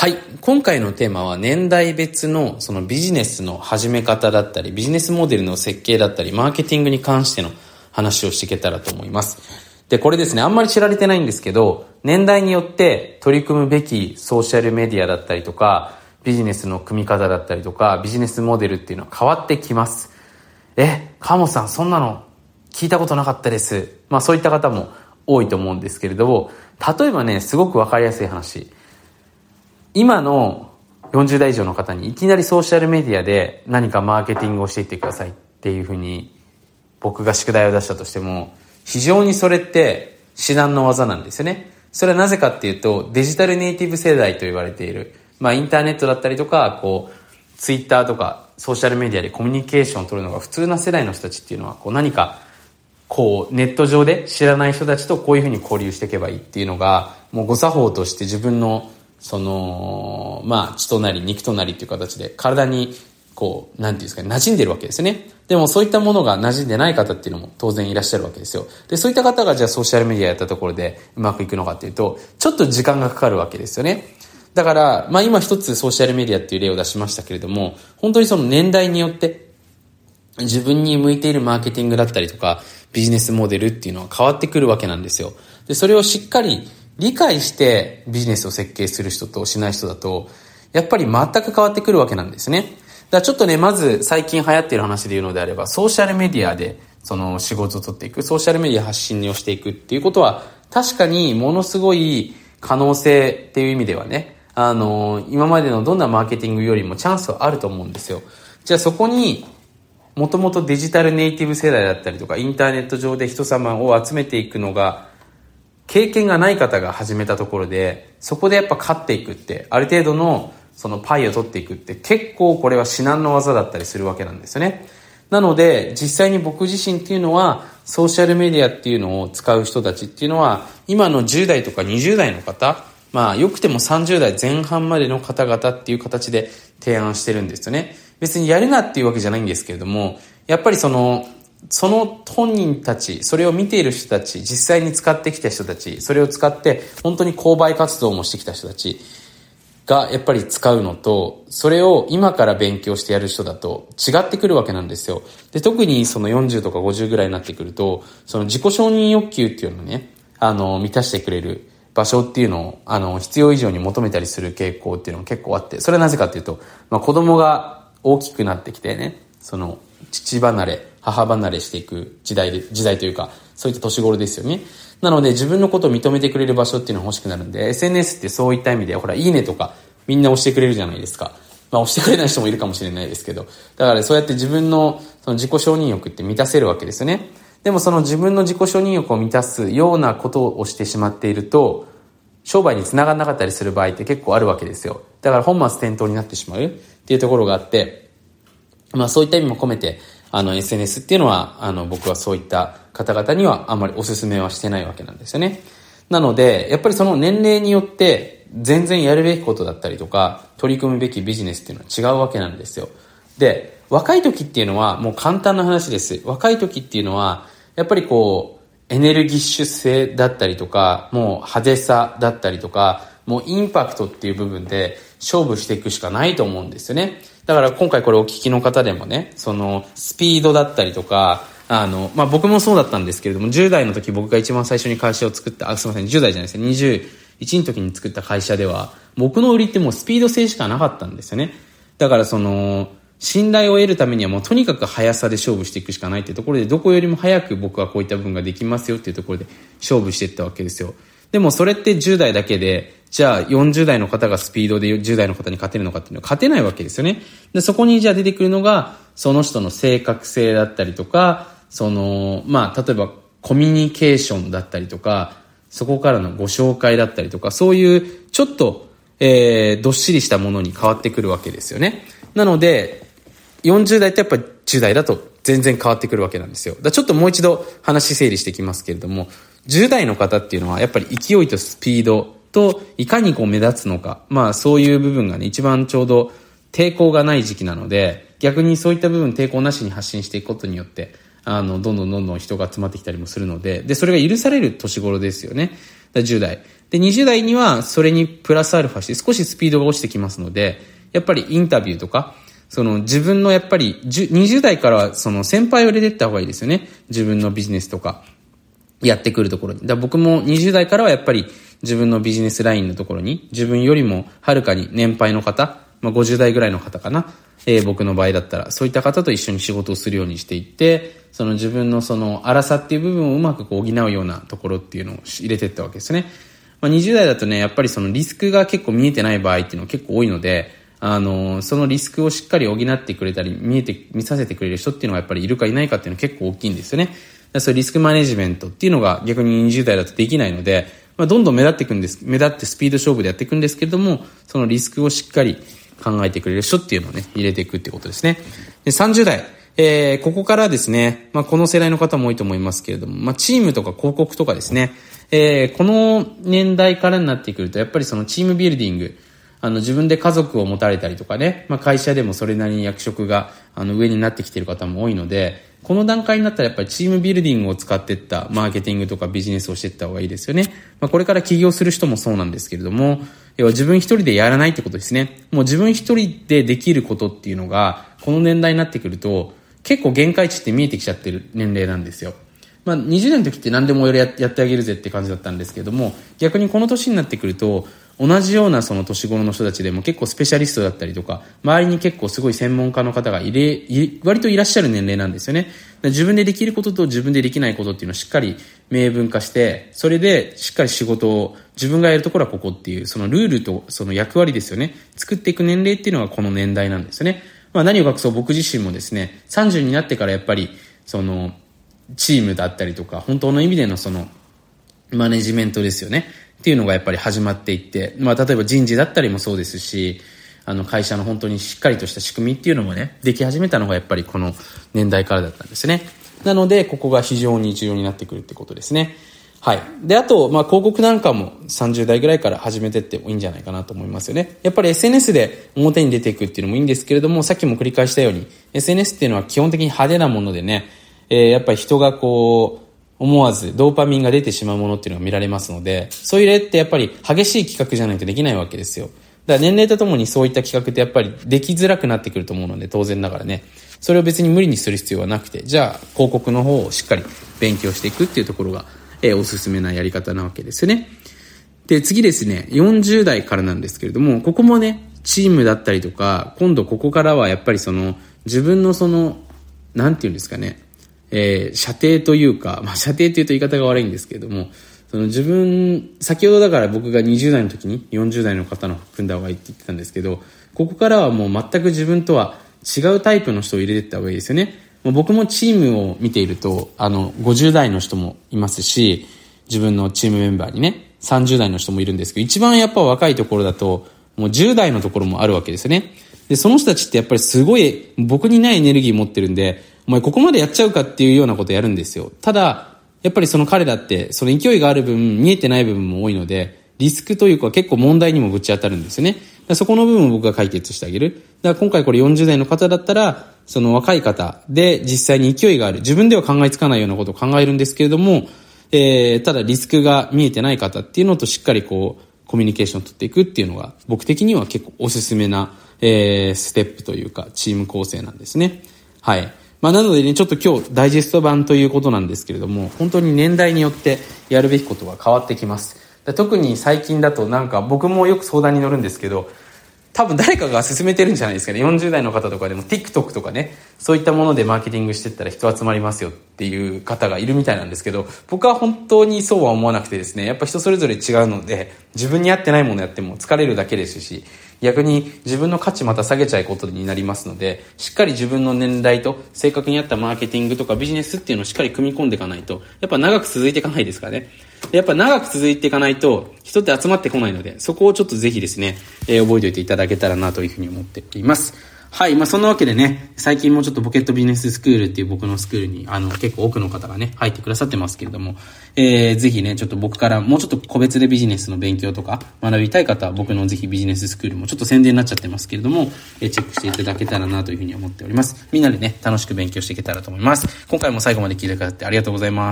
はい。今回のテーマは年代別のそのビジネスの始め方だったり、ビジネスモデルの設計だったり、マーケティングに関しての話をしていけたらと思います。で、これですね、あんまり知られてないんですけど、年代によって取り組むべきソーシャルメディアだったりとか、ビジネスの組み方だったりとか、ビジネスモデルっていうのは変わってきます。え、カモさん、そんなの聞いたことなかったです。まあそういった方も多いと思うんですけれども、例えばね、すごくわかりやすい話。今の40代以上の方にいきなりソーシャルメディアで何かマーケティングをしていってくださいっていうふうに僕が宿題を出したとしても非常にそれって至難の技なんですよね。それはなぜかっていうとデジタルネイティブ世代と言われているまあインターネットだったりとかこうツイッターとかソーシャルメディアでコミュニケーションを取るのが普通な世代の人たちっていうのはこう何かこうネット上で知らない人たちとこういうふうに交流していけばいいっていうのがもう誤作法として自分のその、まあ、血となり肉となりっていう形で体にこう、なんていうんですかね、馴染んでるわけですね。でもそういったものが馴染んでない方っていうのも当然いらっしゃるわけですよ。で、そういった方がじゃあソーシャルメディアやったところでうまくいくのかっていうと、ちょっと時間がかかるわけですよね。だから、まあ今一つソーシャルメディアっていう例を出しましたけれども、本当にその年代によって自分に向いているマーケティングだったりとか、ビジネスモデルっていうのは変わってくるわけなんですよ。で、それをしっかり理解してビジネスを設計する人としない人だと、やっぱり全く変わってくるわけなんですね。だからちょっとね、まず最近流行っている話で言うのであれば、ソーシャルメディアでその仕事を取っていく、ソーシャルメディア発信をしていくっていうことは、確かにものすごい可能性っていう意味ではね、あの、今までのどんなマーケティングよりもチャンスはあると思うんですよ。じゃあそこに、もともとデジタルネイティブ世代だったりとか、インターネット上で人様を集めていくのが経験がない方が始めたところで、そこでやっぱ勝っていくって、ある程度のそのパイを取っていくって結構これは至難の技だったりするわけなんですよね。なので、実際に僕自身っていうのは、ソーシャルメディアっていうのを使う人たちっていうのは、今の10代とか20代の方、まあ、よくても30代前半までの方々っていう形で提案してるんですよね。別にやるなっていうわけじゃないんですけれども、やっぱりその、その本人たち、それを見ている人たち、実際に使ってきた人たち、それを使って本当に購買活動もしてきた人たちがやっぱり使うのと、それを今から勉強してやる人だと違ってくるわけなんですよ。で、特にその40とか50ぐらいになってくると、その自己承認欲求っていうのをね、あの、満たしてくれる場所っていうのを、あの、必要以上に求めたりする傾向っていうのが結構あって、それはなぜかっていうと、まあ子供が大きくなってきてね、その、父離れ、母離れしていく時代で、時代というか、そういった年頃ですよね。なので自分のことを認めてくれる場所っていうのが欲しくなるんで、SNS ってそういった意味で、ほら、いいねとか、みんな押してくれるじゃないですか。まあ押してくれない人もいるかもしれないですけど。だからそうやって自分のその自己承認欲って満たせるわけですよね。でもその自分の自己承認欲を満たすようなことをしてしまっていると、商売につながらなかったりする場合って結構あるわけですよ。だから本末転倒になってしまうっていうところがあって、まあそういった意味も込めて、あの SNS っていうのは、あの僕はそういった方々にはあんまりお勧めはしてないわけなんですよね。なので、やっぱりその年齢によって全然やるべきことだったりとか、取り組むべきビジネスっていうのは違うわけなんですよ。で、若い時っていうのはもう簡単な話です。若い時っていうのは、やっぱりこう、エネルギッシュ性だったりとか、もう派手さだったりとか、もうインパクトっていう部分で勝負していくしかないと思うんですよね。だから今回これお聞きの方でもね、そのスピードだったりとか、あの、まあ、僕もそうだったんですけれども、10代の時僕が一番最初に会社を作った、あ、すみません、10代じゃないですね、21の時に作った会社では、僕の売りってもうスピード性しかなかったんですよね。だからその、信頼を得るためにはもうとにかく速さで勝負していくしかないっていうところで、どこよりも早く僕はこういった部分ができますよっていうところで勝負していったわけですよ。でもそれって10代だけで、じゃあ40代の方がスピードで10代の方に勝てるのかっていうのは勝てないわけですよね。で、そこにじゃあ出てくるのが、その人の正確性だったりとか、その、まあ、例えばコミュニケーションだったりとか、そこからのご紹介だったりとか、そういうちょっと、えー、どっしりしたものに変わってくるわけですよね。なので、40代ってやっぱり10代だと全然変わってくるわけなんですよ。だちょっともう一度話整理していきますけれども、10代の方っていうのはやっぱり勢いとスピードといかにこう目立つのか、まあそういう部分がね、一番ちょうど抵抗がない時期なので、逆にそういった部分抵抗なしに発信していくことによって、あの、どんどんどんどん人が集まってきたりもするので、で、それが許される年頃ですよね。だ10代。で、20代にはそれにプラスアルファして少しスピードが落ちてきますので、やっぱりインタビューとか、その自分のやっぱり20代からはその先輩を入れてった方がいいですよね。自分のビジネスとかやってくるところに。だ僕も20代からはやっぱり自分のビジネスラインのところに自分よりもはるかに年配の方、まあ、50代ぐらいの方かな。えー、僕の場合だったら、そういった方と一緒に仕事をするようにしていって、その自分のその荒さっていう部分をうまくこう補うようなところっていうのを入れていったわけですね。まあ、20代だとね、やっぱりそのリスクが結構見えてない場合っていうのは結構多いので、あの、そのリスクをしっかり補ってくれたり、見えて、見させてくれる人っていうのがやっぱりいるかいないかっていうのは結構大きいんですよね。そういうリスクマネジメントっていうのが逆に20代だとできないので、まあ、どんどん目立っていくんです、目立ってスピード勝負でやっていくんですけれども、そのリスクをしっかり考えてくれる人っていうのをね、入れていくってことですね。で、30代。えー、ここからですね、まあ、この世代の方も多いと思いますけれども、まあ、チームとか広告とかですね、えー、この年代からになってくると、やっぱりそのチームビルディング、あの、自分で家族を持たれたりとかね、まあ、会社でもそれなりに役職が、あの、上になってきている方も多いので、この段階になったらやっぱりチームビルディングを使っていったマーケティングとかビジネスをしていった方がいいですよね。まあ、これから起業する人もそうなんですけれども、要は自分一人でやらないってことですね。もう自分一人でできることっていうのが、この年代になってくると、結構限界値って見えてきちゃってる年齢なんですよ。まあ、20年の時って何でもやってあげるぜって感じだったんですけども、逆にこの年になってくると、同じようなその年頃の人たちでも結構スペシャリストだったりとか、周りに結構すごい専門家の方がいれ、割といらっしゃる年齢なんですよね。自分でできることと自分でできないことっていうのをしっかり明文化して、それでしっかり仕事を自分がやるところはここっていう、そのルールとその役割ですよね。作っていく年齢っていうのがこの年代なんですよね。まあ何を隠そう僕自身もですね、30になってからやっぱり、その、チームだったりとか、本当の意味でのその、マネジメントですよね。っていうのがやっぱり始まっていって、まあ例えば人事だったりもそうですし、あの会社の本当にしっかりとした仕組みっていうのもね、でき始めたのがやっぱりこの年代からだったんですね。なので、ここが非常に重要になってくるってことですね。はい。で、あと、まあ、広告なんかも30代ぐらいから始めてってもいいんじゃないかなと思いますよね。やっぱり SNS で表に出ていくっていうのもいいんですけれども、さっきも繰り返したように、SNS っていうのは基本的に派手なものでね、えー、やっぱり人がこう、思わずドーパミンが出てしまうものっていうのが見られますので、そういう例ってやっぱり激しい企画じゃないとできないわけですよ。だから年齢とともにそういった企画ってやっぱりできづらくなってくると思うので、当然ながらね。それを別に無理にする必要はなくて、じゃあ広告の方をしっかり勉強していくっていうところが、えー、おすすめなやり方なわけですよね。で、次ですね、40代からなんですけれども、ここもね、チームだったりとか、今度ここからはやっぱりその、自分のその、なんて言うんですかね、えー、射程というか、まあ、射程っていうと言い方が悪いんですけれども、その自分、先ほどだから僕が20代の時に40代の方の組んだ方がいいって言ってたんですけど、ここからはもう全く自分とは違うタイプの人を入れていった方がいいですよね。もう僕もチームを見ていると、あの、50代の人もいますし、自分のチームメンバーにね、30代の人もいるんですけど、一番やっぱ若いところだと、もう10代のところもあるわけですよね。で、その人たちってやっぱりすごい僕にないエネルギー持ってるんで、お前ここまでやっちゃうかっていうようなことやるんですよ。ただ、やっぱりその彼らって、その勢いがある分、見えてない部分も多いので、リスクというか結構問題にもぶち当たるんですよね。そこの部分を僕が解決してあげる。だから今回これ40代の方だったら、その若い方で実際に勢いがある。自分では考えつかないようなことを考えるんですけれども、えー、ただリスクが見えてない方っていうのとしっかりこう、コミュニケーションを取っていくっていうのが、僕的には結構おすすめな、えー、ステップというか、チーム構成なんですね。はい。まあ、なのでね、ちょっと今日ダイジェスト版ということなんですけれども、本当に年代によってやるべきことが変わってきます。特に最近だとなんか僕もよく相談に乗るんですけど、多分誰かが勧めてるんじゃないですかね。40代の方とかでも TikTok とかね、そういったものでマーケティングしてったら人集まりますよっていう方がいるみたいなんですけど、僕は本当にそうは思わなくてですね、やっぱ人それぞれ違うので、自分に合ってないものやっても疲れるだけですし、逆に自分の価値また下げちゃうことになりますので、しっかり自分の年代と正確に合ったマーケティングとかビジネスっていうのをしっかり組み込んでいかないと、やっぱ長く続いていかないですからね。やっぱ長く続いていかないと人って集まってこないので、そこをちょっとぜひですね、えー、覚えておいていただけたらなというふうに思っています。はい。まあ、そんなわけでね、最近もちょっとポケットビジネススクールっていう僕のスクールに、あの、結構多くの方がね、入ってくださってますけれども、えー、ぜひね、ちょっと僕からもうちょっと個別でビジネスの勉強とか学びたい方は僕のぜひビジネススクールもちょっと宣伝になっちゃってますけれども、えー、チェックしていただけたらなというふうに思っております。みんなでね、楽しく勉強していけたらと思います。今回も最後まで聞いてくださってありがとうございます。